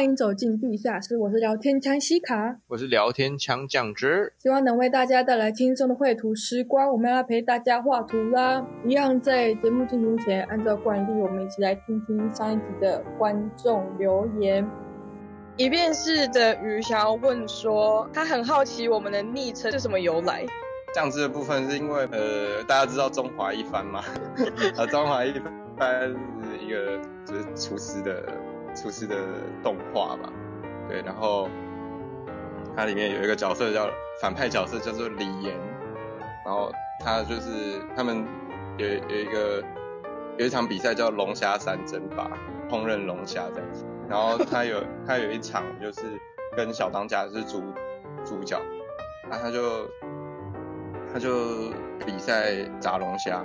欢迎走进地下室。我是聊天枪西卡，我是聊天枪酱汁，希望能为大家带来轻松的绘图时光。我们要来陪大家画图啦！一样在节目进行前，按照惯例，我们一起来听听上一集的观众留言。一便士的鱼想要问说，他很好奇我们的昵称是什么由来？酱汁的部分是因为呃，大家知道中华一番吗？啊，中华一番是一个就是厨师的厨师的动画吧，对，然后它里面有一个角色叫反派角色叫做李岩，然后他就是他们有有一个有一场比赛叫龙虾三争霸，烹饪龙虾这样子，然后他有他有一场就是跟小当家是主主角，那他就。他就比赛炸龙虾，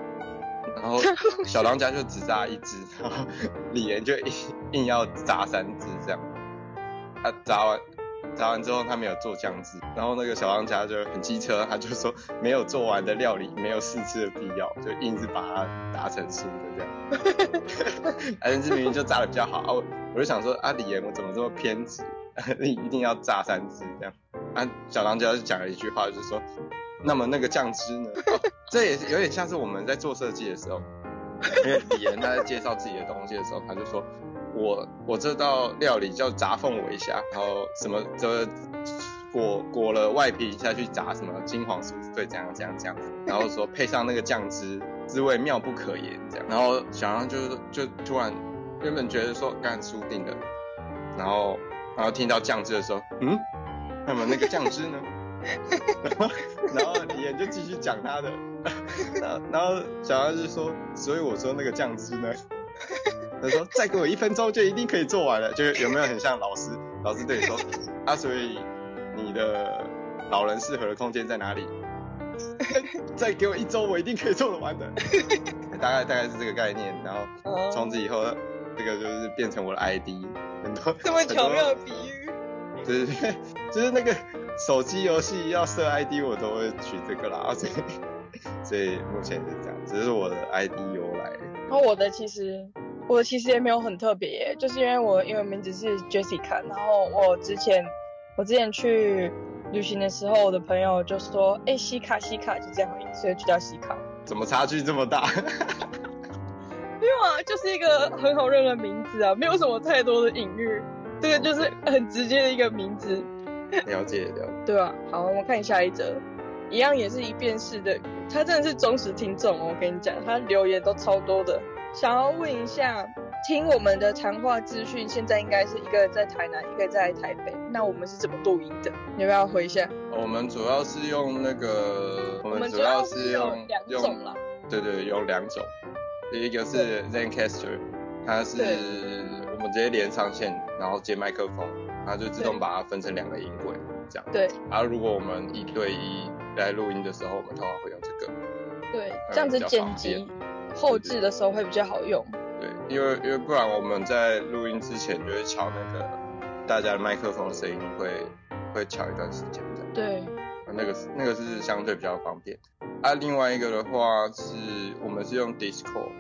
然后 小当家就只炸一只，然后李岩就硬硬要炸三只这样。他炸完炸完之后，他没有做酱汁，然后那个小当家就很机车，他就说没有做完的料理没有试吃的必要，就硬是把它打成素的这样。但是明明就炸的比较好，我我就想说啊，李岩我怎么这么偏执，你 一定要炸三只这样。啊，小当家就讲了一句话，就是说。那么那个酱汁呢？哦，这也有点像是我们在做设计的时候，因为李岩他在介绍自己的东西的时候，他就说，我我这道料理叫炸凤尾虾，然后什么这裹裹了外皮下去炸，什么金黄酥对，这样这样这样，然后说配上那个酱汁，滋味妙不可言，这样。然后小杨就就突然原本觉得说干输定了，然后然后听到酱汁的时候，嗯，那么那个酱汁呢？然后，然后李岩就继续讲他的，然后，然后小杨就说，所以我说那个酱汁呢，他说再给我一分钟就一定可以做完了，就有没有很像老师？老师对你说，啊，所以你的老人适合的空间在哪里？再给我一周，我一定可以做得完的。大概大概是这个概念，然后从此以后，这个就是变成我的 ID，很多这么巧妙的比喻，对对对，就是那个。手机游戏要设 ID，我都会取这个啦，所以所以目前是这样，只是我的 ID 由来。然后我的其实我的其实也没有很特别，就是因为我英文名字是 Jessica，然后我之前我之前去旅行的时候，我的朋友就说，哎、欸，西卡西卡就这样而已，所以就叫西卡。怎么差距这么大？没有啊，就是一个很好认的名字啊，没有什么太多的隐喻，这个就是很直接的一个名字。了解了解，对啊，好，我们看下一则，一样也是一遍式的，他真的是忠实听众哦，我跟你讲，他留言都超多的。想要问一下，听我们的谈话资讯，现在应该是一个在台南，一个在台北，那我们是怎么录音的？你要不要回一下？我们主要是用那个，我们主要是用两种啦，对对，有两种，第一个是 Zencastr，它是我们直接连上线，然后接麦克风。它就自动把它分成两个音轨，这样。对。然后如果我们一对一来录音的时候，我们通常会用这个。对，这样子剪辑后置的时候会比较好用。对，因为因为不然我们在录音之前就会敲那个大家的麦克风声音会会敲一段时间这样。对。那个是那个是相对比较方便。啊，另外一个的话是我们是用 Discord。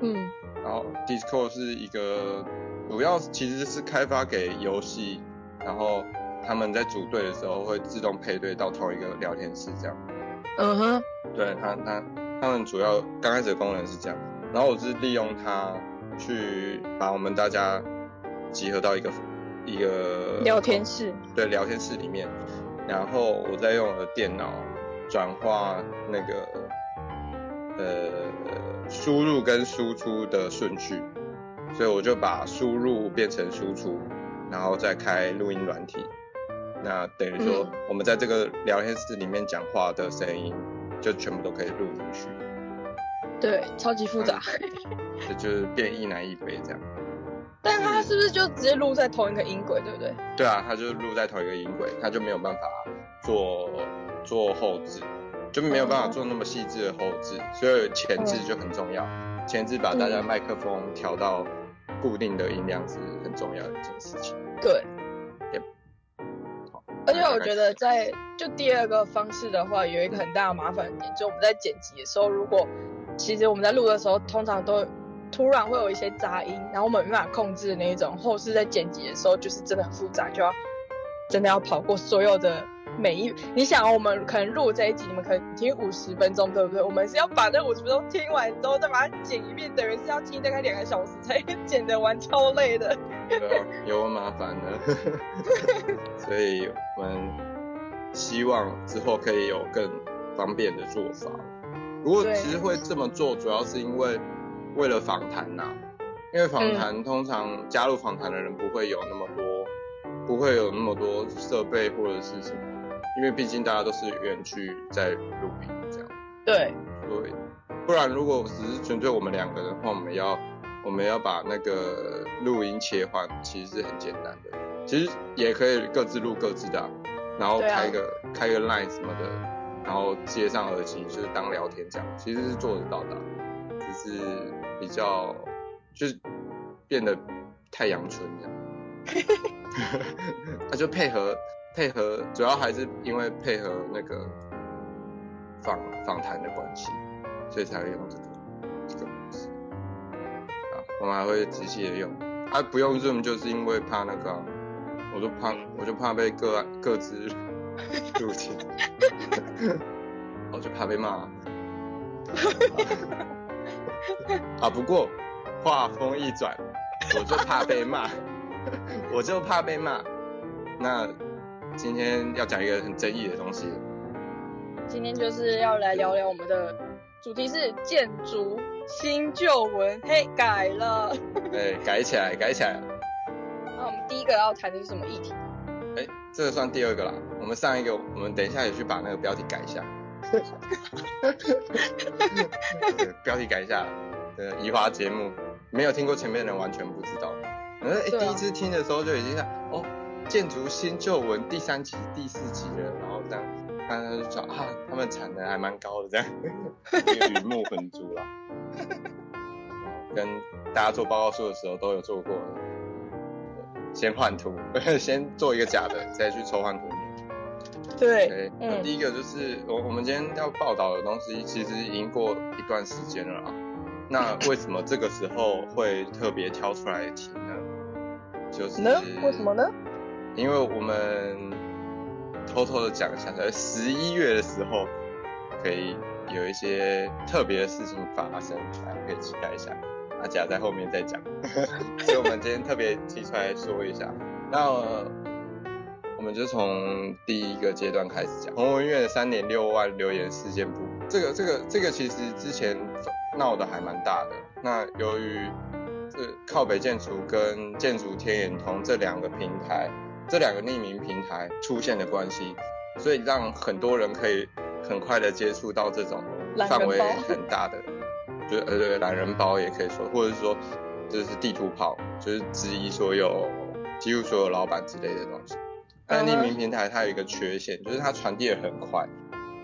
嗯。然后 Discord 是一个主要其实是开发给游戏。然后他们在组队的时候会自动配对到同一个聊天室，这样。嗯哼。对，他他他们主要刚开始的功能是这样，然后我是利用它去把我们大家集合到一个一个聊天室。对，聊天室里面，然后我再用我的电脑转化那个呃输入跟输出的顺序，所以我就把输入变成输出。然后再开录音软体，那等于说我们在这个聊天室里面讲话的声音，就全部都可以录进去。对，超级复杂。这就是变一南一北这样。但它是不是就直接录在同一个音轨，对不对？对啊，它就录在同一个音轨，它就没有办法做做后置，就没有办法做那么细致的后置，所以前置就很重要。前置把大家麦克风调到固定的音量是很重要的一件事情。对.而且我觉得在就第二个方式的话，有一个很大的麻烦点，就我们在剪辑的时候，如果其实我们在录的时候，通常都突然会有一些杂音，然后我们没办法控制的那一种，后是在剪辑的时候就是真的很复杂，就要真的要跑过所有的每一。你想，我们可能录这一集，你们可能听五十分钟，对不对？我们是要把那五十分钟听完之后再把它剪一遍，等于是要听大概两个小时才 剪得完，超累的。对啊，有麻烦的。所以我们希望之后可以有更方便的做法。不过其实会这么做，主要是因为。为了访谈呐，因为访谈通常加入访谈的人不会有那么多，不会有那么多设备或者是什么，因为毕竟大家都是远距在录音这样。对。对。不然如果只是纯粹我们两个人的话，我们要我们要把那个录音切换，其实是很简单的。其实也可以各自录各自的啊，然后开个开个 line 什么的，然后接上耳机就是当聊天这样，其实是做得到的，只是。比较就是变得太阳春这样，他就配合配合，主要还是因为配合那个访访谈的关系，所以才会用这个这个模式。啊，我们还会仔细的用，啊不用 Zoom 就是因为怕那个，我就怕我就怕被各各自入侵，我就怕被骂。啊，不过话锋一转，我就怕被骂，我就怕被骂。那今天要讲一个很争议的东西。今天就是要来聊聊我们的主题是建筑新旧闻，嘿，改了。对，改起来，改起来。那我们第一个要谈的是什么议题？哎，这个算第二个啦。我们上一个，我们等一下也去把那个标题改一下。标题改一下，呃，移花节目，没有听过前面的人完全不知道。呃、欸，第一次听的时候就已经哦，建筑新旧闻第三集、第四集了，然后这样，大家就说啊，他们产能还蛮高的，这样，鱼目混珠啦。跟大家做报告书的时候都有做过，先换图，先做一个假的，再去抽换图。对，okay, 嗯，第一个就是我我们今天要报道的东西，其实已经过一段时间了啊。那为什么这个时候会特别挑出来提呢？就是呢？为什么呢？因为我们偷偷的讲一下，在十一月的时候，可以有一些特别的事情发生，大家可以期待一下。那甲在后面再讲，所以我们今天特别提出来说一下。那。我们就从第一个阶段开始讲，鸿文院三点六万留言事件簿，这个这个这个其实之前闹得还蛮大的。那由于这靠北建筑跟建筑天眼通这两个平台，这两个匿名平台出现的关系，所以让很多人可以很快的接触到这种范围很大的，就呃对懒人包也可以说，或者是说就是地图炮，就是质疑所有几乎所有老板之类的东西。但匿名平台它有一个缺陷，就是它传递的很快，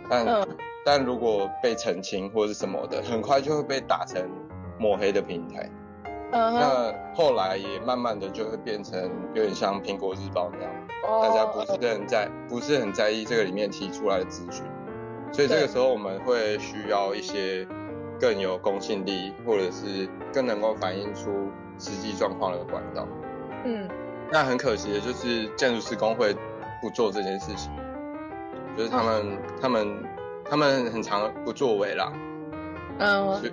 但、嗯、但如果被澄清或是什么的，很快就会被打成抹黑的平台。嗯，那后来也慢慢的就会变成有点像苹果日报那样，哦、大家不是很在不是很在意这个里面提出来的资讯，所以这个时候我们会需要一些更有公信力，或者是更能够反映出实际状况的管道。嗯。那很可惜的就是建筑施工会不做这件事情，就是他们、哦、他们他们很常不作为啦。嗯，对，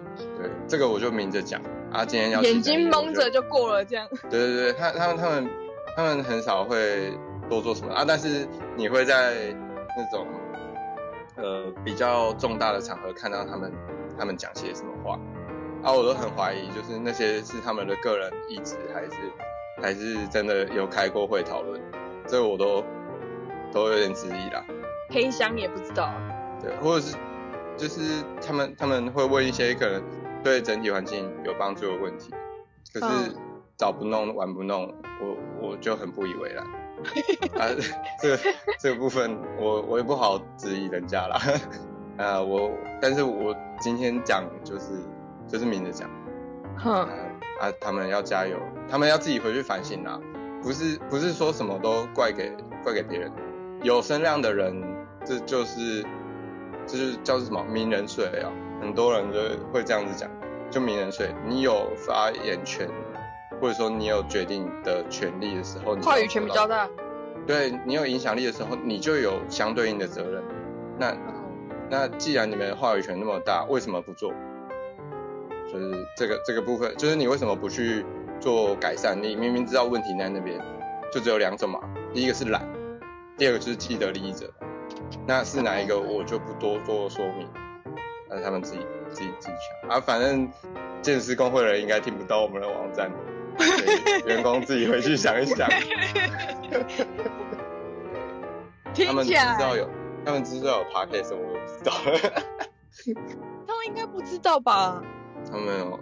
这个我就明着讲啊，今天要眼睛蒙着就过了这样。对对对，他他们他们他们很少会多做什么啊，但是你会在那种呃比较重大的场合看到他们他们讲些什么话啊，我都很怀疑，就是那些是他们的个人意志还是。还是真的有开过会讨论，这个我都都有点质疑啦。黑箱也不知道。对，或者是就是他们他们会问一些可能对整体环境有帮助的问题，可是早不弄晚不弄，我我就很不以为然。啊，这个这个部分我我也不好质疑人家啦。啊，我但是我今天讲就是就是明着讲。哼。啊，他们要加油，他们要自己回去反省啦，不是不是说什么都怪给怪给别人，有声量的人，这就是这就是叫做什么名人税啊，很多人就会这样子讲，就名人税，你有发言权，或者说你有决定的权利的时候，话语权比较大。对，你有影响力的时候，你就有相对应的责任。那、嗯、那既然你们话语权那么大，为什么不做？就是这个这个部分，就是你为什么不去做改善？你明明知道问题在那边，就只有两种嘛。第一个是懒，第二个就是既得利益者。那是哪一个，我就不多做说明，那是他们自己自己自己想啊。反正建筑师公会的人应该听不到我们的网站，员工自己回去想一想。他们知道有，他们知道有 podcast，我都不知道。他们应该不知道吧？他们有，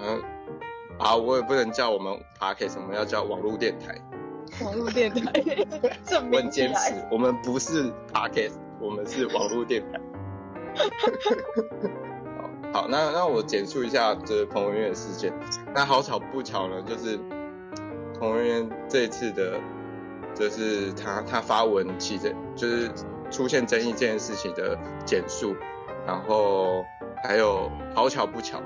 嗯，啊，我也不能叫我们 podcast，我们要叫网络电台。网络电台，这么坚持，我们不是 podcast，我们是网络电台。好，那那我简述一下这个彭文渊的事件。那好巧不巧呢，就是彭文渊这一次的，就是他他发文起的，就是出现争议这件事情的简述，然后还有好巧不巧。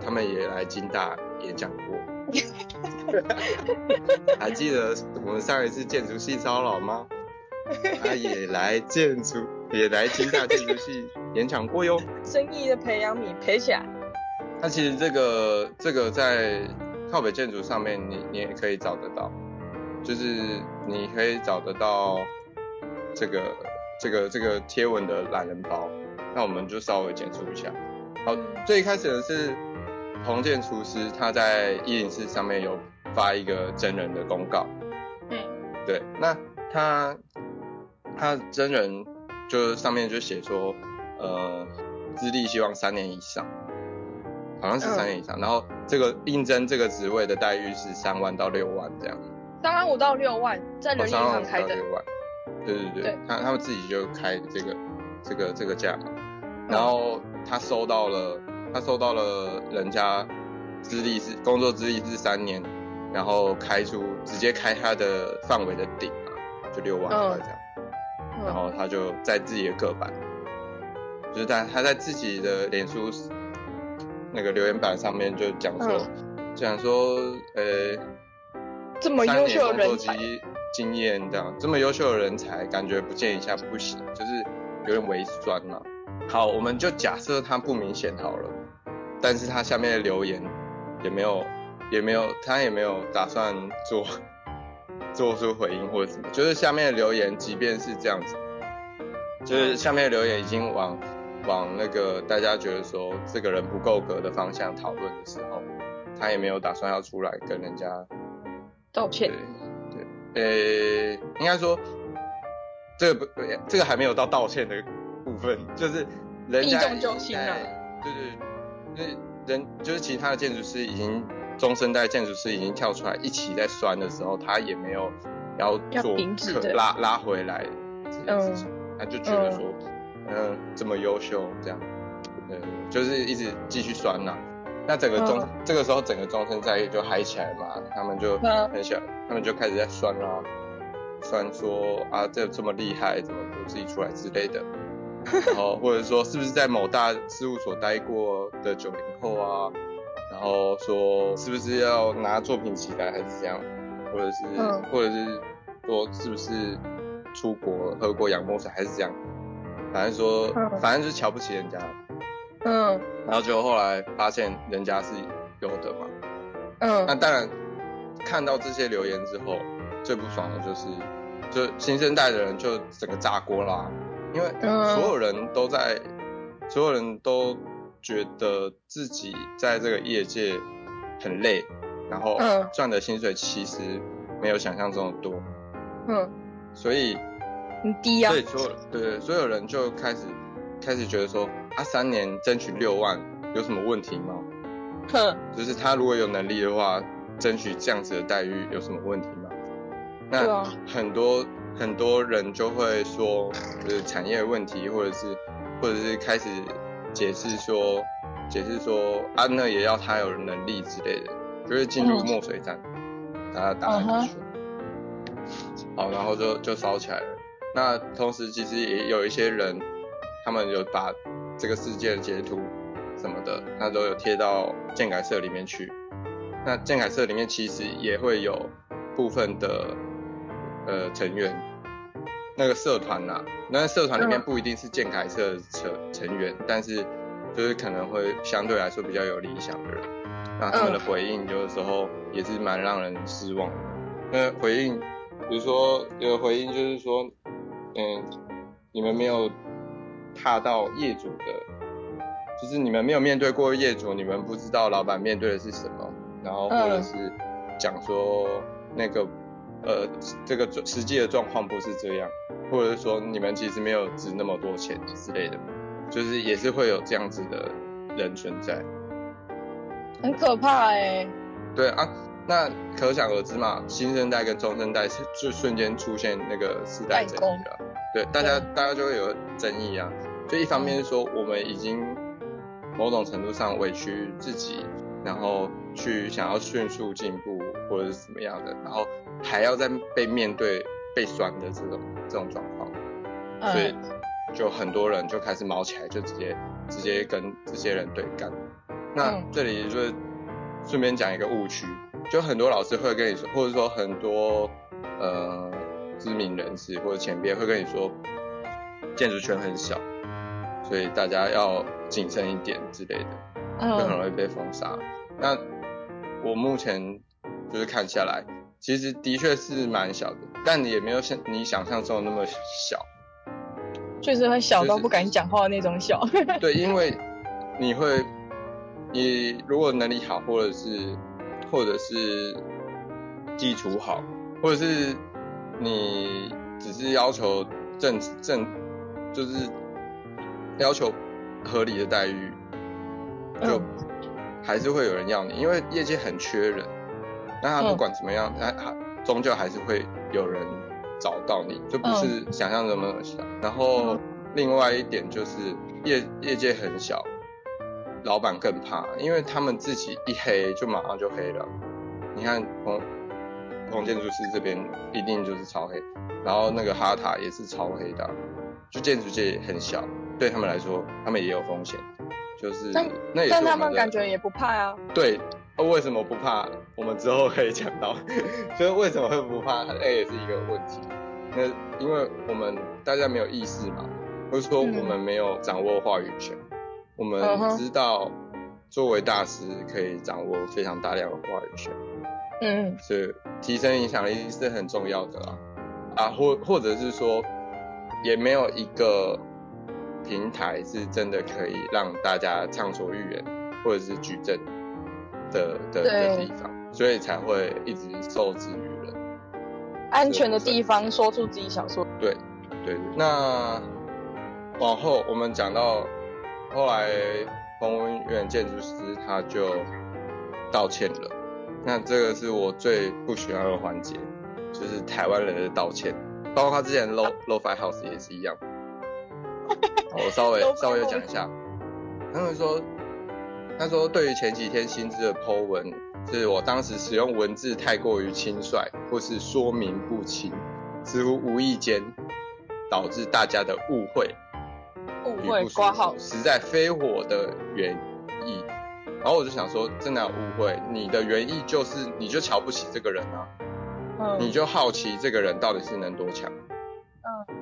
他们也来金大演讲过，还记得我们上一次建筑系骚扰吗？他也来建筑，也来金大建筑系演讲过哟。生意的培养皿赔起来。那其实这个这个在靠北建筑上面你，你你也可以找得到，就是你可以找得到这个这个这个贴文的懒人包。那我们就稍微简述一下。好，最一开始的是。彭建厨师他在一零四上面有发一个真人的公告，嗯，对，那他他真人就上面就写说，呃，资历希望三年以上，好像是三年以上，嗯、然后这个应征这个职位的待遇是三万到六万这样，三万五到六万在人力银行开的，哦、对对对，对他他们自己就开这个这个这个价嘛，然后他收到了。他收到了人家资历是工作资历是三年，然后开出直接开他的范围的顶嘛，就六万块这样，嗯、然后他就在自己的个版，就是他他在自己的脸书那个留言板上面就讲说，讲、嗯、说呃，这么优秀的人才，经验这样，这么优秀的人才，感觉不见一下不行，就是有点微酸嘛。好，我们就假设他不明显好了。但是他下面的留言也没有，也没有，他也没有打算做做出回应或者什么。就是下面的留言，即便是这样子，就是下面的留言已经往往那个大家觉得说这个人不够格的方向讨论的时候，他也没有打算要出来跟人家道歉。对，对，呃，应该说这个不，这个还没有到道歉的部分，就是人家一见钟情了。对对，对。就是人，就是其他的建筑师已经中生代建筑师已经跳出来一起在酸的时候，他也没有要做可拉拉回来这件事情，嗯、他就觉得说，嗯，嗯这么优秀这样，嗯，就是一直继续酸呐、啊。那整个中、嗯、这个时候整个中生代就嗨起来嘛，他们就很想，嗯、他们就开始在酸啦，酸说啊这这么厉害，怎么不自己出来之类的。然后或者说是不是在某大事务所待过的九零后啊？然后说是不是要拿作品起来还是这样？或者是、嗯、或者是说是不是出国喝过洋墨水还是这样？反正说、嗯、反正就是瞧不起人家。嗯。然后就后来发现人家是有的嘛。嗯。那当然看到这些留言之后，最不爽的就是就新生代的人就整个炸锅啦。因为所有人都在，嗯、所有人都觉得自己在这个业界很累，然后赚的薪水其实没有想象中的多。嗯，所以很低啊。所以所有对对，所有人就开始开始觉得说，啊，三年争取六万有什么问题吗？哼，就是他如果有能力的话，争取这样子的待遇有什么问题吗？那很多。很多人就会说，就是产业问题，或者是，或者是开始解释说，解释说，啊，那也要他有能力之类的，就是进入墨水站，大家打下去。好，然后就就烧起来了。那同时其实也有一些人，他们有把这个事件截图什么的，那都有贴到建改社里面去。那建改社里面其实也会有部分的呃成员，那个社团呐、啊，那社团里面不一定是健改社成成员，但是就是可能会相对来说比较有理想的人，那他们的回应有的时候也是蛮让人失望的。那回应，比如说有个回应就是说，嗯，你们没有踏到业主的，就是你们没有面对过业主，你们不知道老板面对的是什么，然后或者是讲说那个呃这个实际的状况不是这样，或者是说你们其实没有值那么多钱之类的，就是也是会有这样子的人存在，很可怕哎、欸。对啊。那可想而知嘛，新生代跟中生代是就瞬间出现那个世代争议了，对，大家大家就会有争议啊。就一方面是说我们已经某种程度上委屈自己，然后去想要迅速进步或者是怎么样的，然后还要再被面对被酸的这种这种状况，所以就很多人就开始毛起来，就直接直接跟这些人对干。那这里就是顺便讲一个误区。就很多老师会跟你说，或者说很多呃知名人士或者前辈会跟你说，建筑圈很小，所以大家要谨慎一点之类的，就很容易被封杀。那我目前就是看下来，其实的确是蛮小的，但你也没有像你想象中的那么小，确实很小到不敢讲话的那种小。对，因为你会，你如果能力好，或者是。或者是基础好，或者是你只是要求正正，就是要求合理的待遇，就还是会有人要你，因为业界很缺人。那他不管怎么样，他他终究还是会有人找到你，就不是想象中那么小。然后另外一点就是业业界很小。老板更怕，因为他们自己一黑就马上就黑了。你看，红红建筑师这边一定就是超黑，然后那个哈塔也是超黑的，就建筑界很小，对他们来说，他们也有风险。就是但那也是，但他们感觉也不怕啊。对，为什么不怕？我们之后可以讲到，所以为什么会不怕？那也是一个问题。那因为我们大家没有意识嘛，或者说我们没有掌握话语权。嗯我们知道，作为大师可以掌握非常大量的话语权，嗯，所以提升影响力是很重要的啦，啊，或或者是说，也没有一个平台是真的可以让大家畅所欲言，或者是举证的的的地方，所以才会一直受制于人。安全的地方说出自己想说。对，对对。那往后我们讲到。后来，彭文远建筑师他就道歉了。那这个是我最不喜欢的环节，就是台湾人的道歉，包括他之前 Low low five House 也是一样。我稍微稍微讲一下，他们说，他说对于前几天新知的 Po 文，是我当时使用文字太过于轻率，或是说明不清，似乎无意间导致大家的误会。误会挂号，实在非我的原意，然后我就想说，真的有误会，你的原意就是你就瞧不起这个人啊，嗯，你就好奇这个人到底是能多强，嗯，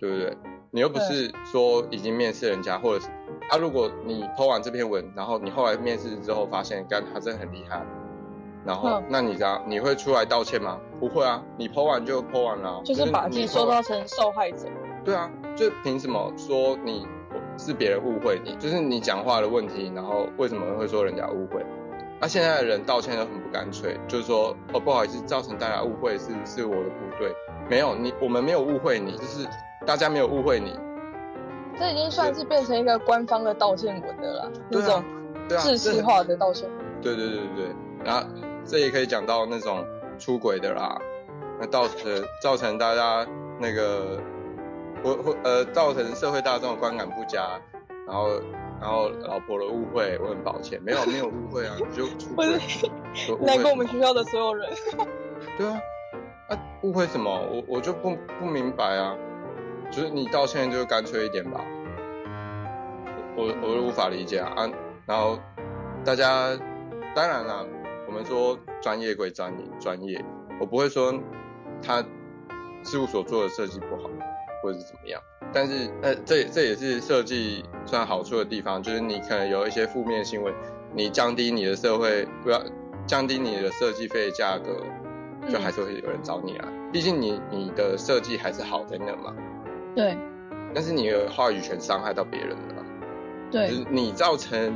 对不对？你又不是说已经面试人家，或者是啊，如果你 po 完这篇文，然后你后来面试之后发现，干他真的很厉害，然后、嗯、那你这样你会出来道歉吗？不会啊，你 po 完就 po 完了、啊，就是把自己塑造成受害者。对啊，就凭什么说你是别人误会你？就是你讲话的问题，然后为什么会说人家误会？那、啊、现在的人道歉都很不干脆，就是说哦不好意思，造成大家误会是是我的不对，没有你，我们没有误会你，就是大家没有误会你。这已经算是变成一个官方的道歉文的了，那种制式化的道歉。对对对对对，然后这也可以讲到那种出轨的啦，那造成造成大家那个。我会呃造成社会大众的观感不佳，然后然后老婆的误会，我很抱歉，没有没有误会啊，你就出轨，难过我们学校的所有人。对啊，啊误会什么？我我就不不明白啊，就是你道歉就干脆一点吧，我我都无法理解啊啊，然后大家当然啦，我们说专业归专业，专业，我不会说他事务所做的设计不好，或者是怎么样。但是呃，这这也是设计算好处的地方，就是你可能有一些负面新闻，你降低你的社会不要降低你的设计费价格，就还是会有人找你来。嗯、毕竟你你的设计还是好在那嘛。对。但是你的话语权伤害到别人了。对。就是你造成，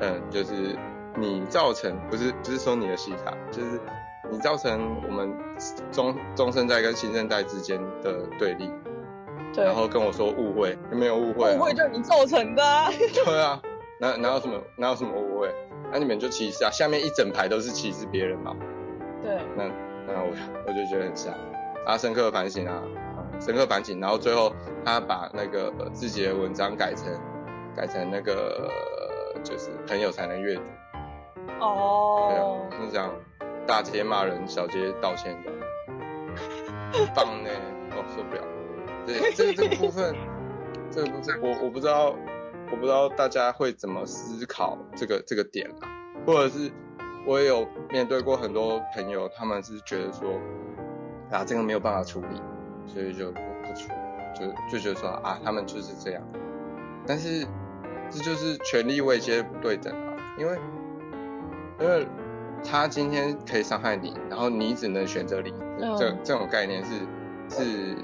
嗯，就是你造成不是不是说你的戏卡，就是你造成我们中中生代跟新生代之间的对立。对然后跟我说误会，有没有误会？误会就是你造成的、啊。对啊，哪哪有什么哪有什么误会？那、啊、你们就歧视啊，下面一整排都是歧视别人嘛。对。那那我我就觉得很像，阿深刻反省啊，深刻反省，然后最后他把那个自己的文章改成改成那个就是朋友才能阅读。哦。对啊，就这样大街骂人，小街道歉棒呢，我、哦、受不了。对，这这个部分，这个部分我我不知道，我不知道大家会怎么思考这个这个点啊，或者是我也有面对过很多朋友，他们是觉得说，啊这个没有办法处理，所以就不不处理，就就觉得说啊他们就是这样，但是这就是权力位阶不对等啊，因为因为他今天可以伤害你，然后你只能选择离，这这种概念是是。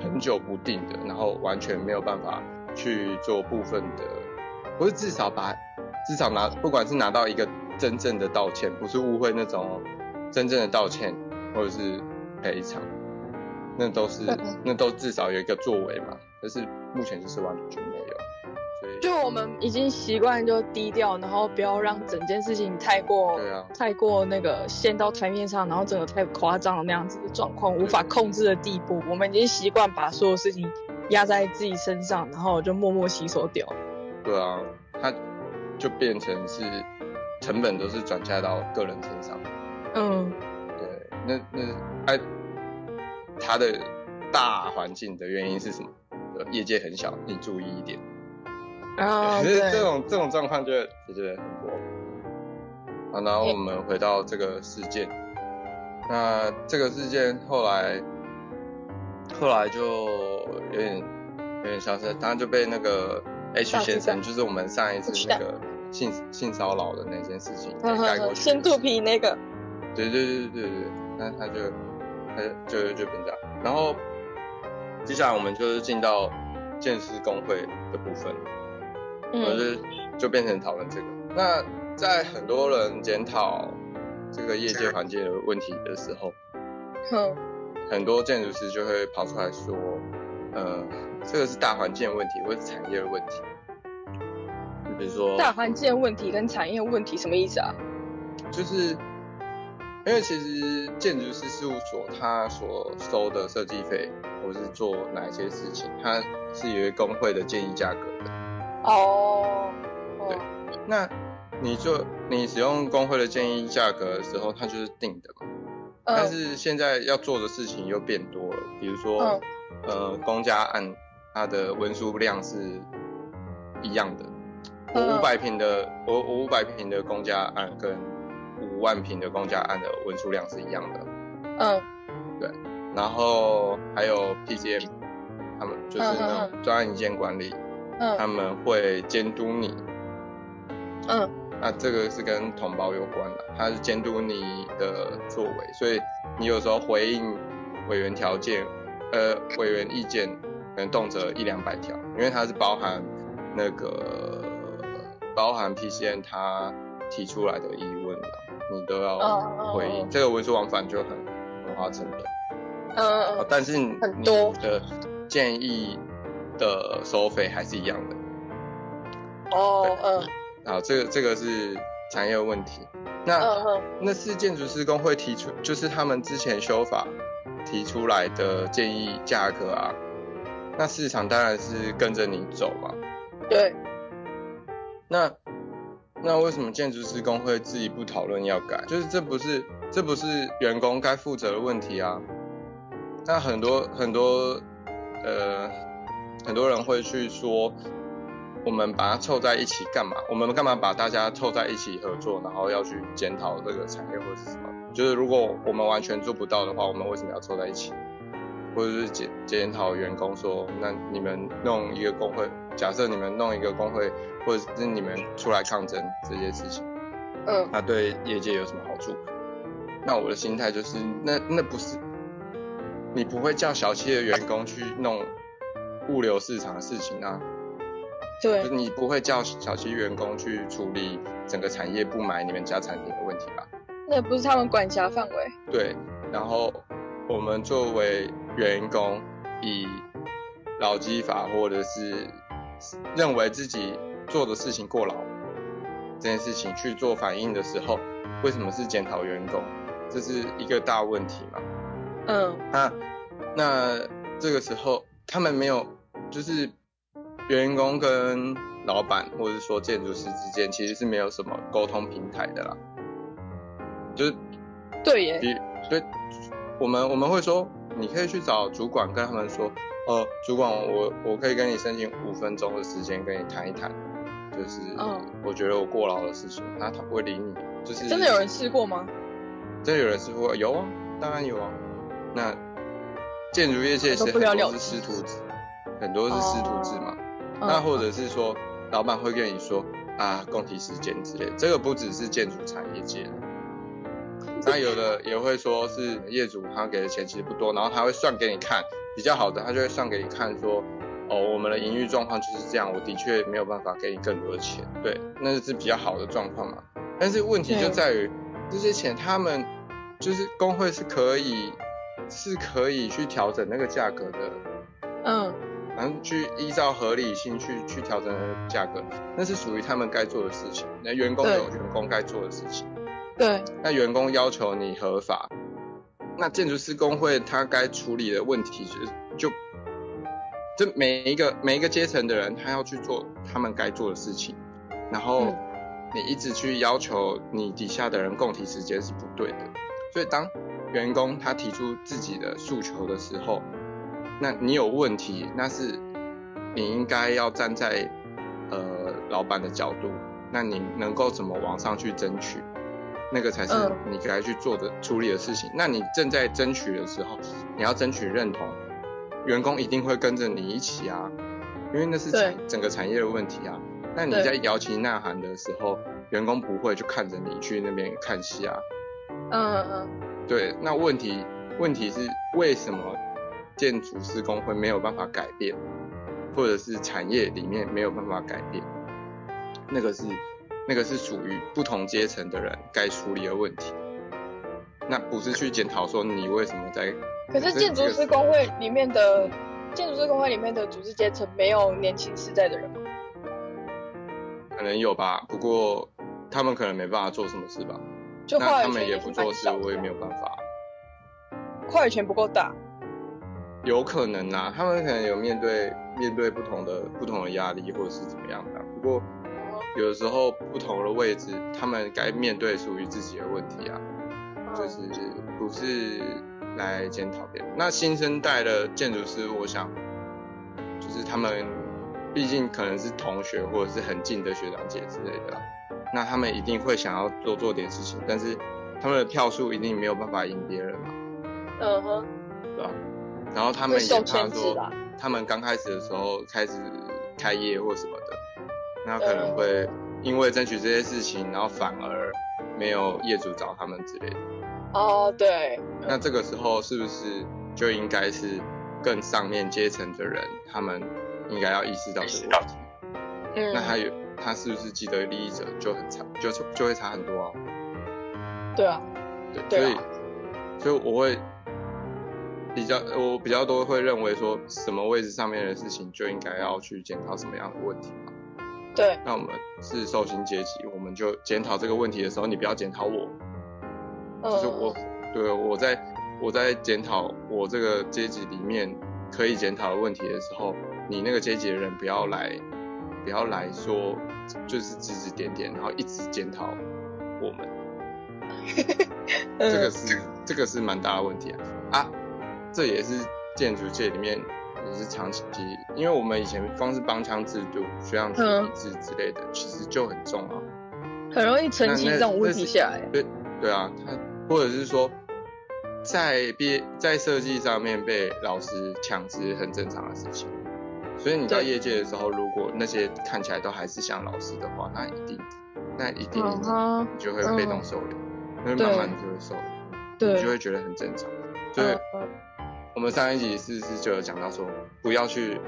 很久不定的，然后完全没有办法去做部分的，不是至少把至少拿，不管是拿到一个真正的道歉，不是误会那种真正的道歉，或者是赔偿，那都是那都至少有一个作为嘛，但是目前就是完全没有。就我们已经习惯就低调，然后不要让整件事情太过，对啊，太过那个陷到台面上，然后整个太夸张的那样子的状况，无法控制的地步，我们已经习惯把所有事情压在自己身上，然后就默默吸收掉。对啊，它就变成是成本都是转嫁到个人身上。嗯，对，那那哎，它的大环境的原因是什么？业界很小，你注意一点。啊，其实这种这种状况就就觉得很多。好，然后我们回到这个事件，那这个事件后来后来就有点有点消失，当然就被那个 H 先生，就是我们上一次那个性性骚扰的那件事情给盖过去。先肚皮那个。对对对对对对，那他就他就就就变这样。然后接下来我们就是进到建师工会的部分。我就就变成讨论这个。那在很多人检讨这个业界环境的问题的时候，嗯，很多建筑师就会跑出来说，呃，这个是大环境的问题，或是产业的问题。你比如说，大环境的问题跟产业问题什么意思啊？就是因为其实建筑师事务所他所收的设计费，或是做哪一些事情，它是有工会的建议价格的。哦，oh, oh. 对，那你就你使用工会的建议价格的时候，它就是定的嘛。Uh. 但是现在要做的事情又变多了，比如说，uh. 呃，公家案它的文书量是一样的。我五百平的，我我五百平的公家案跟五万平的公家案的文书量是一样的。嗯，uh. 对，然后还有 PCM，他们就是那种专案意见管理。嗯，他们会监督你。嗯，那这个是跟同胞有关的，他是监督你的作为，所以你有时候回应委员条件，呃，委员意见可能动辄一两百条，因为它是包含那个包含 PCN 他提出来的疑问的，你都要回应。Oh, oh, oh. 这个文书往返就很很花成本。嗯嗯嗯。但是你的建议。的收费还是一样的。哦，嗯。好，这个这个是产业问题。那、嗯、那是建筑施工会提出，就是他们之前修法提出来的建议价格啊。那市场当然是跟着你走嘛。对。那那为什么建筑师工会自己不讨论要改？就是这不是这不是员工该负责的问题啊。那很多很多呃。很多人会去说，我们把它凑在一起干嘛？我们干嘛把大家凑在一起合作，然后要去检讨这个产业或者是什么？就是如果我们完全做不到的话，我们为什么要凑在一起？或者是检检讨员工说，那你们弄一个工会，假设你们弄一个工会，或者是你们出来抗争这些事情，嗯，那对业界有什么好处？那我的心态就是，那那不是，你不会叫小企业的员工去弄物流市场的事情啊。对，你不会叫小企业员工去处理整个产业不买你们家产品的问题吧？那不是他们管辖范围。对，然后我们作为员工，以劳基法或者是认为自己做的事情过劳这件事情去做反应的时候，为什么是检讨员工？这是一个大问题嘛？嗯，那那这个时候他们没有就是。员工跟老板，或者说建筑师之间，其实是没有什么沟通平台的啦。就是对耶，所以我们我们会说，你可以去找主管，跟他们说，哦、呃，主管，我我可以跟你申请五分钟的时间，跟你谈一谈，就是我觉得我过劳的事情，那他不会理你。就是真的有人试过吗？真的有人试过？有啊，当然有啊。那建筑业界是很多是师徒制，很多是师徒制嘛。那或者是说，老板会跟你说啊，供体时间之类，这个不只是建筑产业界的，那有的也会说是业主他给的钱其实不多，然后他会算给你看，比较好的他就会算给你看说，哦，我们的营运状况就是这样，我的确没有办法给你更多的钱，对，那是比较好的状况嘛。但是问题就在于这些钱，他们就是工会是可以是可以去调整那个价格的，嗯。然后去依照合理性去去调整价格，那是属于他们该做的事情。那员工有员工该做的事情。对。那员工要求你合法，那建筑师工会他该处理的问题就是就这每一个每一个阶层的人，他要去做他们该做的事情。然后你一直去要求你底下的人共体时间是不对的。所以当员工他提出自己的诉求的时候，那你有问题，那是你应该要站在呃老板的角度，那你能够怎么往上去争取，那个才是你该去做的处理的事情。那你正在争取的时候，你要争取认同，员工一定会跟着你一起啊，因为那是产整个产业的问题啊。那你在摇旗呐喊的时候，员工不会就看着你去那边看戏啊。嗯嗯嗯。对，那问题问题是为什么？建筑施工会没有办法改变，或者是产业里面没有办法改变，那个是那个是属于不同阶层的人该处理的问题。那不是去检讨说你为什么在。可是建筑师工会里面的建筑师工会里面的组织阶层没有年轻世代的人吗？可能有吧，不过他们可能没办法做什么事吧。就那他们也不做事，我也没有办法。话语权不够大。有可能啊，他们可能有面对面对不同的不同的压力，或者是怎么样的。不过有的时候不同的位置，他们该面对属于自己的问题啊，就是不是来检讨别人。那新生代的建筑师，我想就是他们毕竟可能是同学或者是很近的学长姐之类的，那他们一定会想要多做点事情，但是他们的票数一定没有办法赢别人嘛。嗯哼，对吧？然后他们也怕说，他们刚开始的时候开始开业或什么的，那可能会因为争取这些事情，然后反而没有业主找他们之类的。哦，对。那这个时候是不是就应该是更上面阶层的人，他们应该要意识到这个问题？嗯。那他有他是不是既得利益者就很差，就就会差很多啊？对啊。对，所以所以我会。比较我比较多会认为说，什么位置上面的事情就应该要去检讨什么样的问题嘛。对。那我们是受薪阶级，我们就检讨这个问题的时候，你不要检讨我。嗯。就是我，对，我在我在检讨我这个阶级里面可以检讨的问题的时候，你那个阶级的人不要来，不要来说，就是指指点点，然后一直检讨我们。这个是这个是蛮大的问题啊。啊这也是建筑界里面也是长期，因为我们以前光是帮腔制度、学长学弟制之类的，嗯、其实就很重啊，很容易沉积这种问题下来。对对啊，他或者是说，在毕在设计上面被老师抢是很正常的事情。所以你到业界的时候，如果那些看起来都还是像老师的话，那一定，那一定你就会被动收敛，那、嗯、慢慢就会收敛，你就会觉得很正常。所以我们上一集是不是就有讲到说，不要去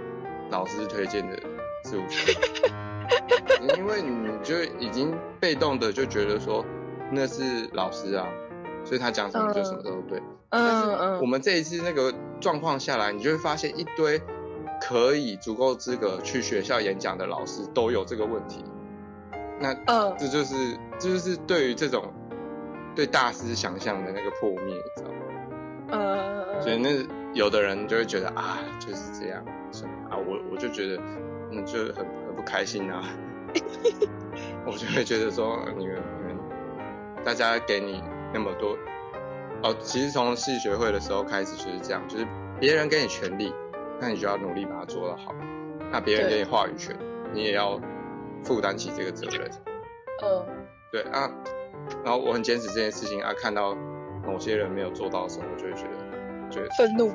老师推荐的事务所，因为你就已经被动的就觉得说那是老师啊，所以他讲什么就什么都对。嗯、但是我们这一次那个状况下来，你就会发现一堆。可以足够资格去学校演讲的老师都有这个问题，那这就是这就是对于这种对大师想象的那个破灭，你知道吗？呃，所以那有的人就会觉得啊，就是这样，啊，我我就觉得嗯，就很很不开心啊，我就会觉得说你们你们大家给你那么多哦，其实从系学会的时候开始就是这样，就是别人给你权利。那你就要努力把它做得好。那别人给你话语权，你也要负担起这个责任。嗯，对啊。然后我很坚持这件事情啊，看到某些人没有做到的时候，我就会觉得，觉得愤怒，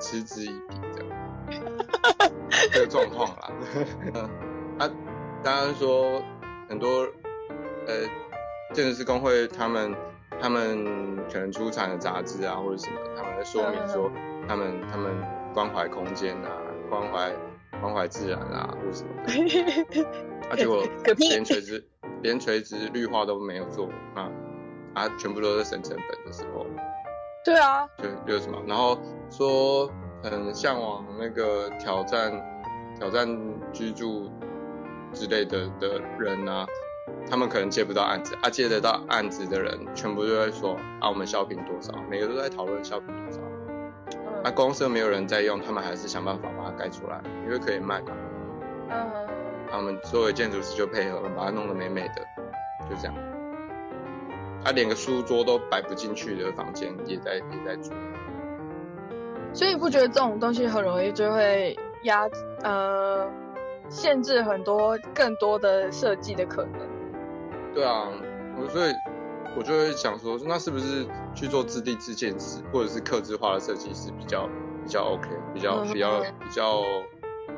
嗤之以鼻这样。这个状况啦。嗯 啊，当然说很多呃，建筑师工会他们他们可能出产的杂志啊或者什么，他们在说明说他们他们。关怀空间啊，关怀关怀自然啊，或什么的，啊，结果连垂直连垂直绿化都没有做啊，啊，全部都是省成本的时候，对啊，就就是什么，然后说很向往那个挑战挑战居住之类的的人啊，他们可能接不到案子，啊，接得到案子的人，全部都在说啊，我们效品多少，每个都在讨论效品多少。那、啊、公司没有人在用，他们还是想办法把它盖出来，因为可以卖嘛。嗯。他们作为建筑师就配合，把它弄得美美的，就这样。他、啊、连个书桌都摆不进去的房间也在也在住。所以你不觉得这种东西很容易就会压呃限制很多更多的设计的可能？对啊，我所以。我就会想说，那是不是去做自地自建师，或者是刻字化的设计师比较比较 OK，比较比较比较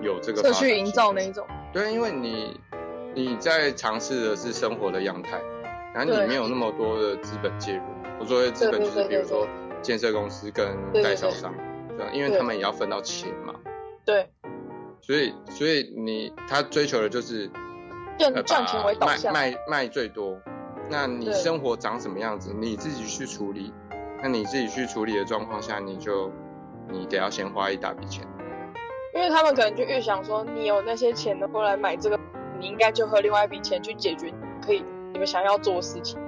有这个社区营造那一种？对，因为你你在尝试的是生活的样态，然后你没有那么多的资本介入。我说的资本就是比如说建设公司跟代销商，对，因为他们也要分到钱嘛。对。所以所以你他追求的就是赚赚钱为导向，卖卖卖最多。那你生活长什么样子，你自己去处理。那你自己去处理的状况下，你就你得要先花一大笔钱。因为他们可能就预想说，你有那些钱能够来买这个，你应该就和另外一笔钱去解决可以你们想要做的事情。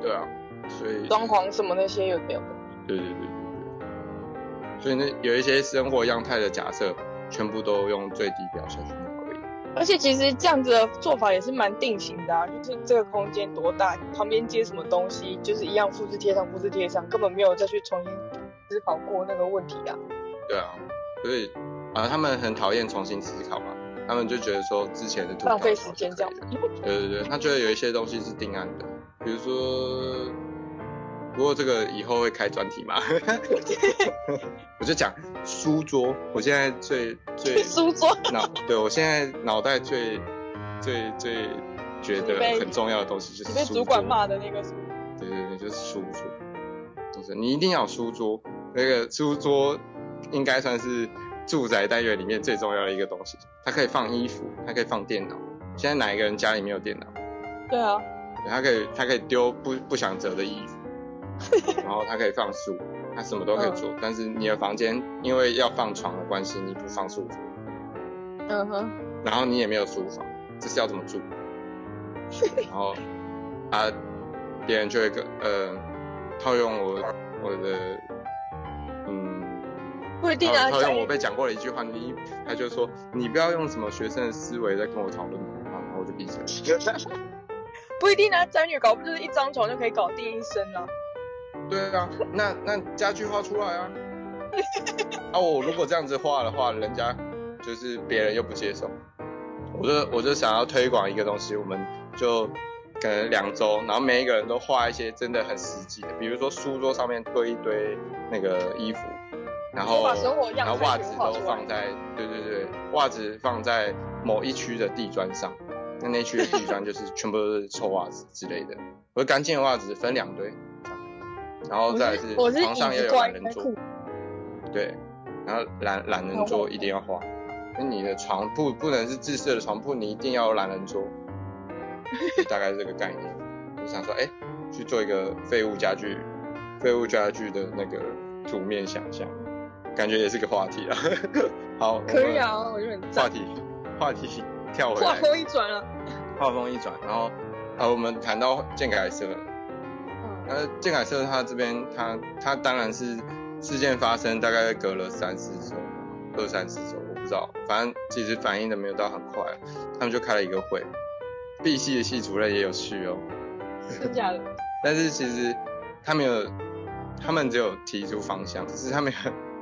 对啊，所以装潢什么那些有没有？对对对对对。所以那有一些生活样态的假设，全部都用最低标下去。而且其实这样子的做法也是蛮定型的啊，就是这个空间多大，旁边接什么东西，就是一样复制贴上，复制贴上，根本没有再去重新思考过那个问题啊。对啊，所以啊，他们很讨厌重新思考嘛，他们就觉得说之前的浪费时间这样。对对对，他觉得有一些东西是定案的，比如说。不过这个以后会开专题嘛？我就讲书桌，我现在最最 书桌脑，对我现在脑袋最最最觉得很重要的东西就是。被主管骂的那个书。对对对，就是书桌。就是你一定要有书桌，那个书桌应该算是住宅单元里面最重要的一个东西。它可以放衣服，它可以放电脑。现在哪一个人家里没有电脑？对啊。它可以它可以丢不不想折的衣服。然后它可以放书，它什么都可以做，嗯、但是你的房间因为要放床的关系，你不放书桌。嗯哼。然后你也没有书房，这是要怎么住？然后啊，别人就会跟呃套用我我的嗯，不一定啊。套用我被讲过的一句话，你他就说你不要用什么学生的思维在跟我讨论，然后我就闭嘴。不一定啊，宅女搞不就是一张床就可以搞定一生啊？对啊，那那家具画出来啊，啊，我如果这样子画的话，人家就是别人又不接受，我就我就想要推广一个东西，我们就可能两周，然后每一个人都画一些真的很实际的，比如说书桌上面堆一堆那个衣服，然后然后袜子都放在，对对对，袜子放在某一区的地砖上，那那区的地砖就是 全部都是臭袜子之类的，而干净的袜子分两堆。然后再来是床上要有懒人桌，对，然后懒懒人桌一定要画，那你的床铺不能是自设的床铺，你一定要有懒人桌，大概是这个概念。我想说，哎，去做一个废物家具，废物家具的那个图面想象，感觉也是个话题啊。好，可以啊，我觉得很赞。话题，话题跳回来。话锋一转了。话锋一转，然后啊，我们谈到建改色。那建改社他这边，他他当然是事件发生大概隔了三四周，二三四周，我不知道，反正其实反应的没有到很快，他们就开了一个会，B 系的系主任也有去哦，真假的？但是其实他没有，他们只有提出方向，只是他们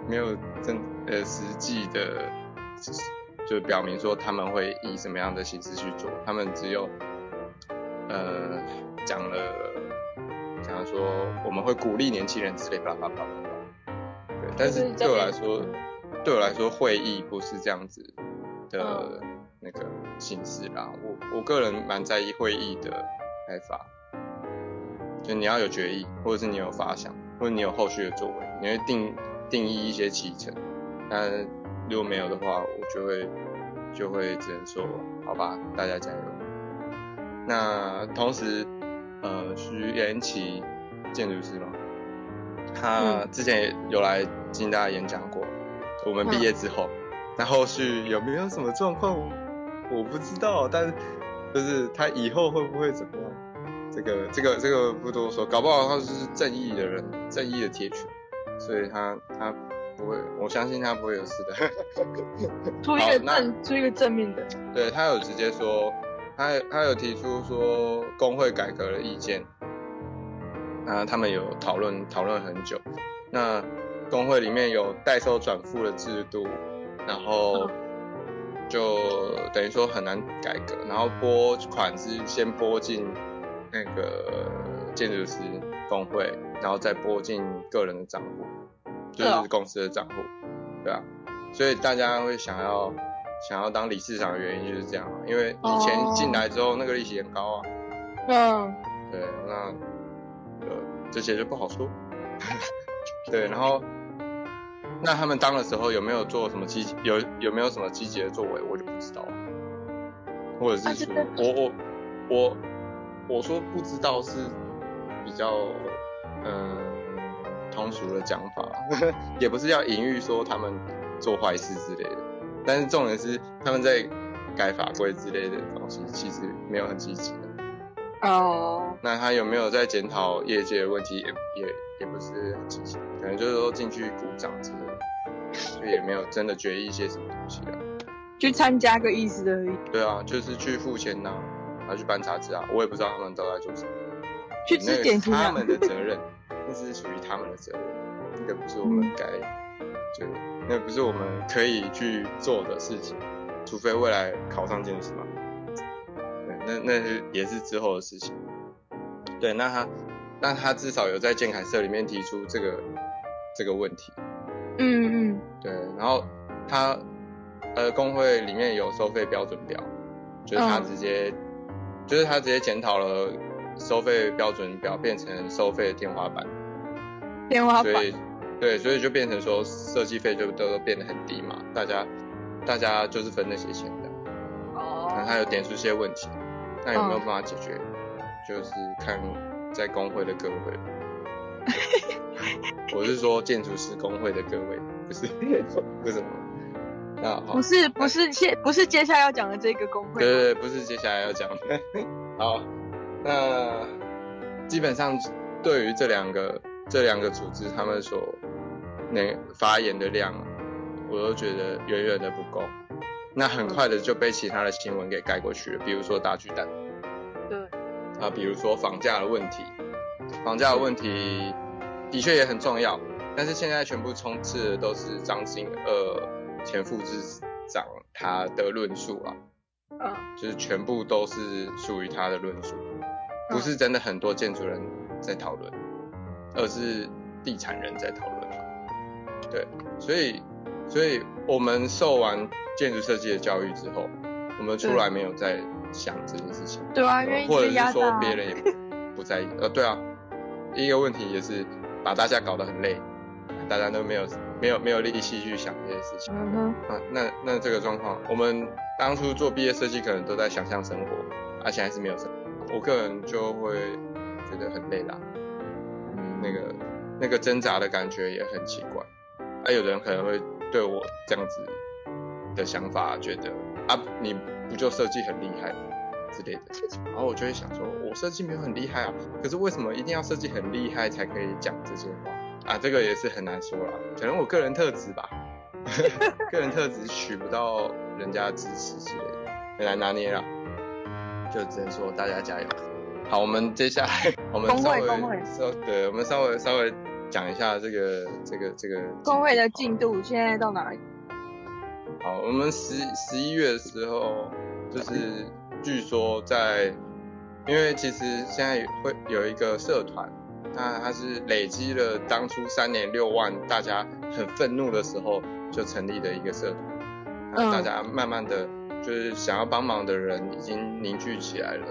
没有真呃实际的，就表明说他们会以什么样的形式去做，他们只有呃讲了。讲说我们会鼓励年轻人之类，叭叭叭叭叭。对，但是对我来说，对我来说会议不是这样子的那个形式啦。我我个人蛮在意会议的开发，就你要有决议，或者是你有发想，或者你有后续的作为，你会定定义一些期程。但如果没有的话，我就会就会只能说好吧，大家加油。那同时。呃，徐延奇建筑师嘛，他之前也有来金大演讲过。我们毕业之后，那、嗯、后续有没有什么状况，我不知道。但是就是他以后会不会怎么样，这个这个这个不多说。搞不好他是正义的人，正义的铁拳，所以他他不会，我相信他不会有事的。出一个正，出一个正面的。对，他有直接说。他他有提出说工会改革的意见，那他们有讨论讨论很久。那工会里面有代收转付的制度，然后就等于说很难改革。然后拨款是先拨进那个建筑师工会，然后再拨进个人的账户，就是公司的账户，对啊。所以大家会想要。想要当理事长的原因就是这样，因为以前进来之后那个利息很高啊。嗯。对，那呃这些就不好说。对，然后那他们当的时候有没有做什么积极有有没有什么积极的作为，我就不知道了。或者是说，我我我我说不知道是比较嗯通俗的讲法，也不是要隐喻说他们做坏事之类的。但是重点是他们在改法规之类的东西，其实没有很积极的。哦。Oh. 那他有没有在检讨业界的问题？也也也不是很积极，可能就是说进去鼓掌之类的，所以也没有真的决议一些什么东西啊。去参加个意思而已。对啊，就是去付钱呐、啊，然后去办杂志啊，我也不知道他们都在做什么。去指点。他们的责任，那是属于他们的责任，那个不是我们该。对，那不是我们可以去做的事情，除非未来考上建筑师嘛。对，那那是也是之后的事情。对，那他那他至少有在建凯社里面提出这个这个问题。嗯嗯。对，然后他呃工会里面有收费标准表，就是他直接、嗯、就是他直接检讨了收费标准表，变成收费的天花板。天花板。所以对，所以就变成说设计费就都都变得很低嘛，大家大家就是分那些钱的。哦。可能他有点出一些问题，那有没有办法解决？哦、就是看在工会的各位。我是说建筑师工会的各位，不是为什么？那好。不是不是接不是接下来要讲的这个工会。对对对，不是接下来要讲的。好，那基本上对于这两个这两个组织，他们所那发言的量，我都觉得远远的不够。那很快的就被其他的新闻给盖过去了，比如说大巨蛋。对。啊，比如说房价的问题，房价的问题的确也很重要。但是现在全部充斥的都是张新二前副市长他的论述啊，嗯，就是全部都是属于他的论述，不是真的很多建筑人在讨论，而是地产人在讨论。对，所以，所以我们受完建筑设计的教育之后，我们出来没有在想这件事情，对啊，或者是说别人也不在意，呃，对啊，第一个问题也是把大家搞得很累，大家都没有没有没有力气去想这些事情，嗯哼，啊，那那这个状况，我们当初做毕业设计可能都在想象生活，而且还是没有生活，我个人就会觉得很累啦，嗯，那个那个挣扎的感觉也很奇怪，啊，有人可能会对我这样子的想法觉得啊，你不就设计很厉害之类的，然后我就会想说，我设计没有很厉害啊，可是为什么一定要设计很厉害才可以讲这些话？啊？这个也是很难说啦，可能我个人特质吧，个人特质取不到人家支持之类的，很难拿捏啦，就只能说大家加油。好，我们接下来我们稍微稍对，我们稍微稍微讲一下这个这个这个工会的进度现在到哪里？好，我们十十一月的时候，就是据说在，因为其实现在会有一个社团，那它是累积了当初三年六万大家很愤怒的时候就成立的一个社团，那大家慢慢的就是想要帮忙的人已经凝聚起来了，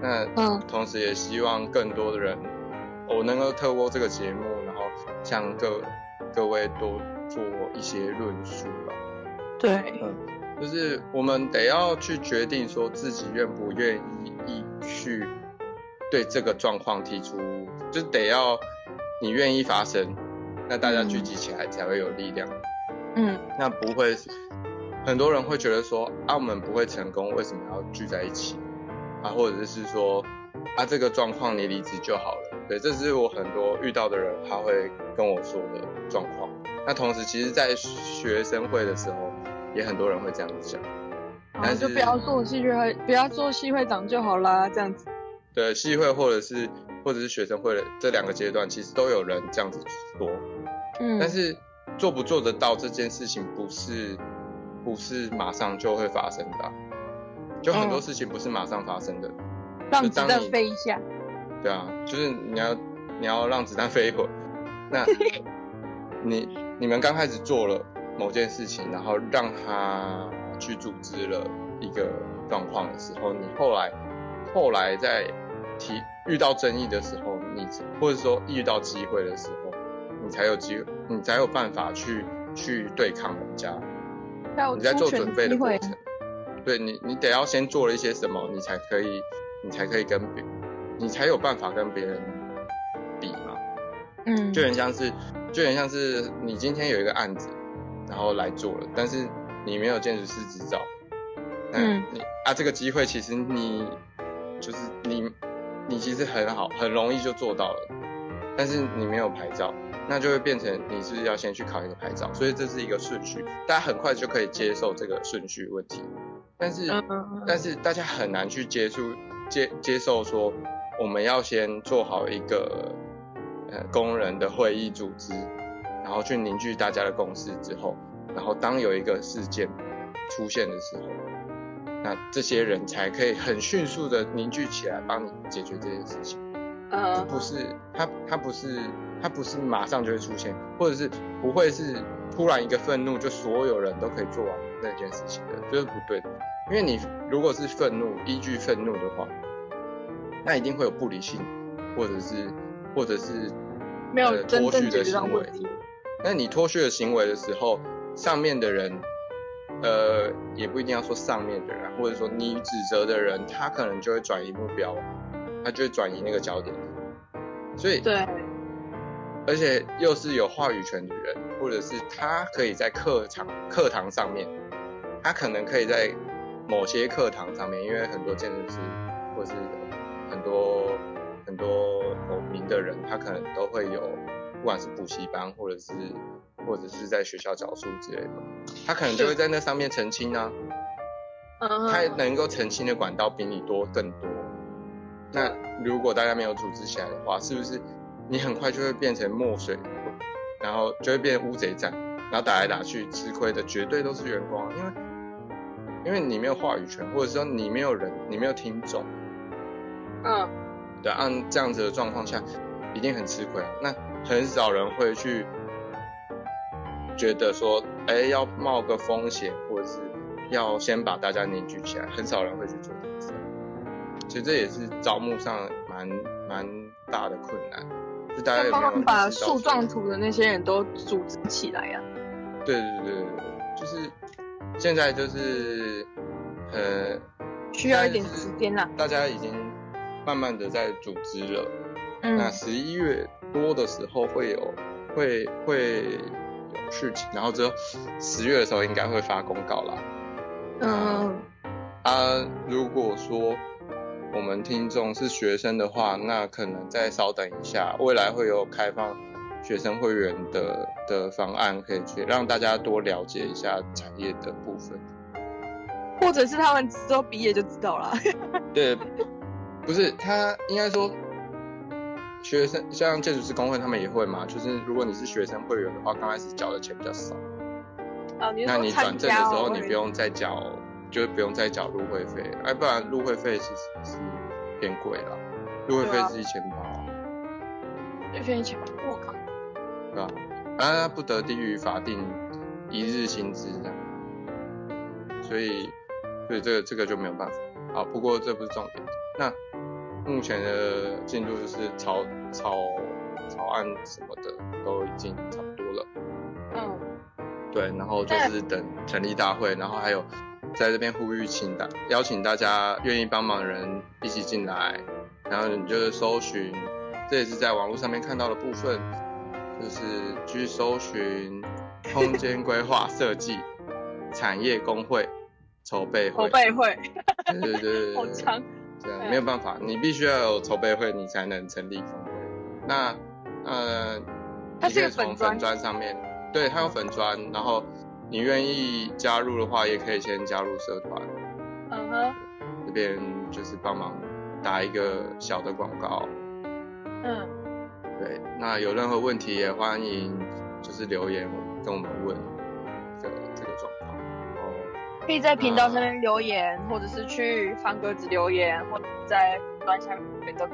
那嗯同时也希望更多的人，我能够透过这个节目，然后向各各位多做一些论述吧。对，嗯，就是我们得要去决定说自己愿不愿意去对这个状况提出，就得要你愿意发声，那大家聚集起来才会有力量。嗯，那不会，很多人会觉得说，啊，我们不会成功，为什么要聚在一起？啊，或者是说，啊，这个状况你离职就好了。对，这是我很多遇到的人他会跟我说的状况。那同时，其实，在学生会的时候，也很多人会这样子讲，但是就不要做系会，不要做系会长就好啦，这样子。对，系会或者是或者是学生会的这两个阶段，其实都有人这样子说。嗯。但是做不做得到这件事情，不是不是马上就会发生的，就很多事情不是马上发生的。让子弹飞一下。对啊，就是你要你要让子弹飞一会儿，那 你你们刚开始做了。某件事情，然后让他去组织了一个状况的时候，你后来后来在提遇到争议的时候，你或者说遇到机会的时候，你才有机会，你才有办法去去对抗人家。你在做准备的过程，对你，你得要先做了一些什么，你才可以，你才可以跟别，你才有办法跟别人比嘛。嗯，就很像是，就很像是你今天有一个案子。然后来做了，但是你没有建筑师执照，嗯，你啊，这个机会其实你就是你，你其实很好，很容易就做到了，但是你没有牌照，那就会变成你是要先去考一个牌照，所以这是一个顺序，大家很快就可以接受这个顺序问题，但是但是大家很难去接触接接受说我们要先做好一个呃工人的会议组织。然后去凝聚大家的共识之后，然后当有一个事件出现的时候，那这些人才可以很迅速的凝聚起来帮你解决这件事情。呃、uh，不是他他不是他不是马上就会出现，或者是不会是突然一个愤怒就所有人都可以做完那件事情的，这、就是不对的。因为你如果是愤怒依据愤怒的话，那一定会有不理性，或者是或者是没有脱序的行为。那你脱序的行为的时候，上面的人，呃，也不一定要说上面的人，或者说你指责的人，他可能就会转移目标，他就会转移那个焦点。所以，对，而且又是有话语权的人，或者是他可以在课堂课堂上面，他可能可以在某些课堂上面，因为很多建筑师或是很多很多有名的人，他可能都会有。不管是补习班，或者是或者是在学校教书之类的，他可能就会在那上面澄清啊。他能够澄清的管道比你多更多。那如果大家没有组织起来的话，是不是你很快就会变成墨水？然后就会变乌贼战，然后打来打去，吃亏的绝对都是员工，因为因为你没有话语权，或者说你没有人，你没有听众，嗯，对，按这样子的状况下，一定很吃亏啊。那很少人会去觉得说，哎，要冒个风险，或者是要先把大家凝聚起来，很少人会去做这件事。其实这也是招募上蛮蛮大的困难。就大家帮忙把树状图的那些人都组织起来呀、啊？对对对对，就是现在就是呃需要一点时间啦。大家已经慢慢的在组织了。嗯。那十一月多的时候会有会会有事情，然后之后十月的时候应该会发公告啦。嗯。啊，如果说。我们听众是学生的话，那可能再稍等一下，未来会有开放学生会员的的方案可以去让大家多了解一下产业的部分，或者是他们之后毕业就知道了。对，不是他应该说学生像建筑师工会他们也会嘛，就是如果你是学生会员的话，刚开始缴的钱比较少，哦、那你转正的时候你不用再缴。就不用再缴入会费，哎，不然入会费其实是偏贵了，入会费是一千八，一千八，我靠，对吧？啊，不得低于法定一日薪资这样，所以，所以这个这个就没有办法。好，不过这不是重点。那目前的进度就是草草草案什么的都已经差不多了，嗯，对，然后就是等成立大会，然后还有。在这边呼吁，请大邀请大家愿意帮忙的人一起进来，然后你就是搜寻，这也是在网络上面看到的部分，就是去搜寻空间规划设计产业工会筹备会。筹备会。对对对对。好长。对，没有办法，你必须要有筹备会，你才能成立工会。那呃，你可以从粉砖上面，对，它有粉砖，然后。你愿意加入的话，也可以先加入社团。嗯哼。这边就是帮忙打一个小的广告。嗯。对，那有任何问题也欢迎就是留言跟我们问这个这个状况。哦。可以在频道上面留言，啊、或者是去方格子留言，或者在端下面都。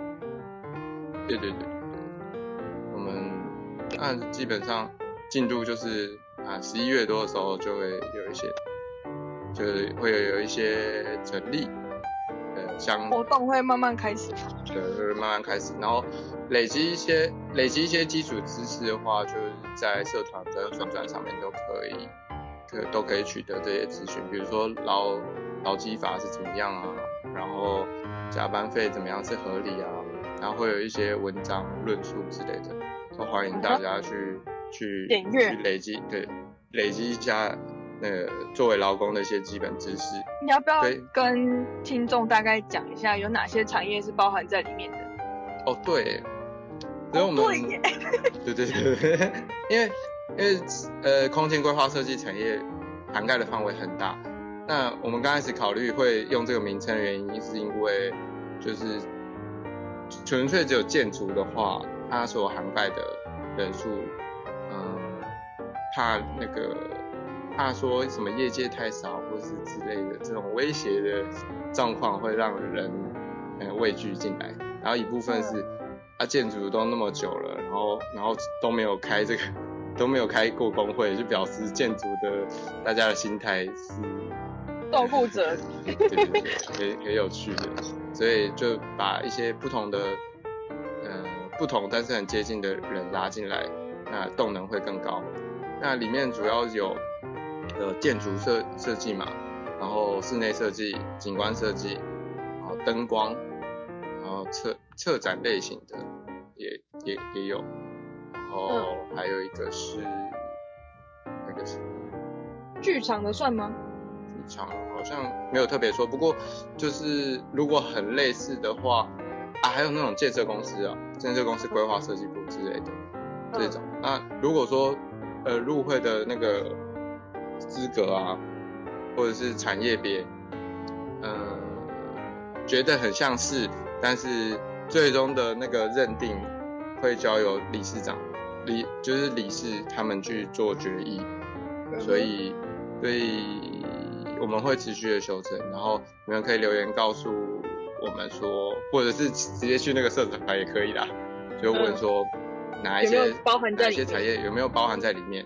对对对对。我们按基本上进度就是。啊，十一月多的时候就会有一些，就是会有一些成立，呃，像活动会慢慢开始，对，会慢慢开始，然后累积一些累积一些基础知识的话，就是在社团的转转上面都可以，可都可以取得这些资讯，比如说劳劳基法是怎么样啊，然后加班费怎么样是合理啊，然后会有一些文章论述之类的，都欢迎大家去。嗯去点阅去累积，对，累积一下那个作为劳工的一些基本知识。你要不要跟听众大概讲一下有哪些产业是包含在里面的？哦，对，所以我们、哦、对耶，对对对，因为因为呃，空间规划设计产业涵盖的范围很大。那我们刚开始考虑会用这个名称的原因，是因为就是纯粹只有建筑的话，它所涵盖的人数。怕那个，怕说什么业界太少，或是之类的这种威胁的状况，会让人呃畏惧进来。然后一部分是，啊建筑都那么久了，然后然后都没有开这个，都没有开过工会，就表示建筑的大家的心态是照顾者，对 对对，很很有趣的，所以就把一些不同的，呃不同但是很接近的人拉进来，那动能会更高。那里面主要有呃建筑设设计嘛，然后室内设计、景观设计，然后灯光，然后策策展类型的也也也有，然后还有一个是、嗯、那个是剧场的算吗？剧场好像没有特别说，不过就是如果很类似的话啊，还有那种建设公司啊，建设公司规划设计部之类的、嗯、这种。那如果说呃，入会的那个资格啊，或者是产业别，嗯、呃，觉得很像是，但是最终的那个认定会交由理事长理就是理事他们去做决议，所以所以我们会持续的修正，然后你们可以留言告诉我们说，或者是直接去那个社团也可以啦，就问说哪一些包含在哪一些产业有没有包含在里面，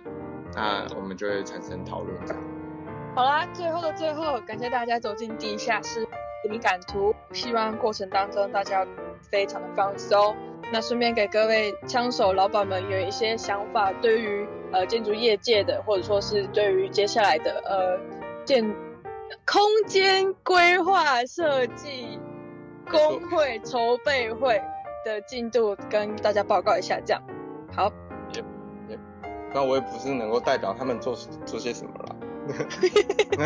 那我们就会产生讨论。好啦，最后的最后，感谢大家走进地下室灵感图，希望过程当中大家非常的放松。那顺便给各位枪手老板们有一些想法，对于呃建筑业界的，或者说是对于接下来的呃建空间规划设计工会筹备会的进度，跟大家报告一下。这样，好。也也，那我也不是能够代表他们做做些什么了。那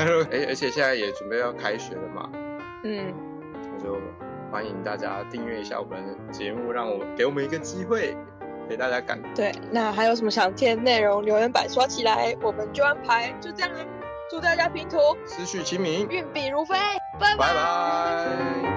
而且现在也准备要开学了嘛。嗯。那就。欢迎大家订阅一下我们的节目，让我给我们一个机会给大家感。对，那还有什么想听的内容，留言板刷起来，我们就安排。就这样，祝大家拼图，思绪清明，运笔如飞，拜拜。拜拜。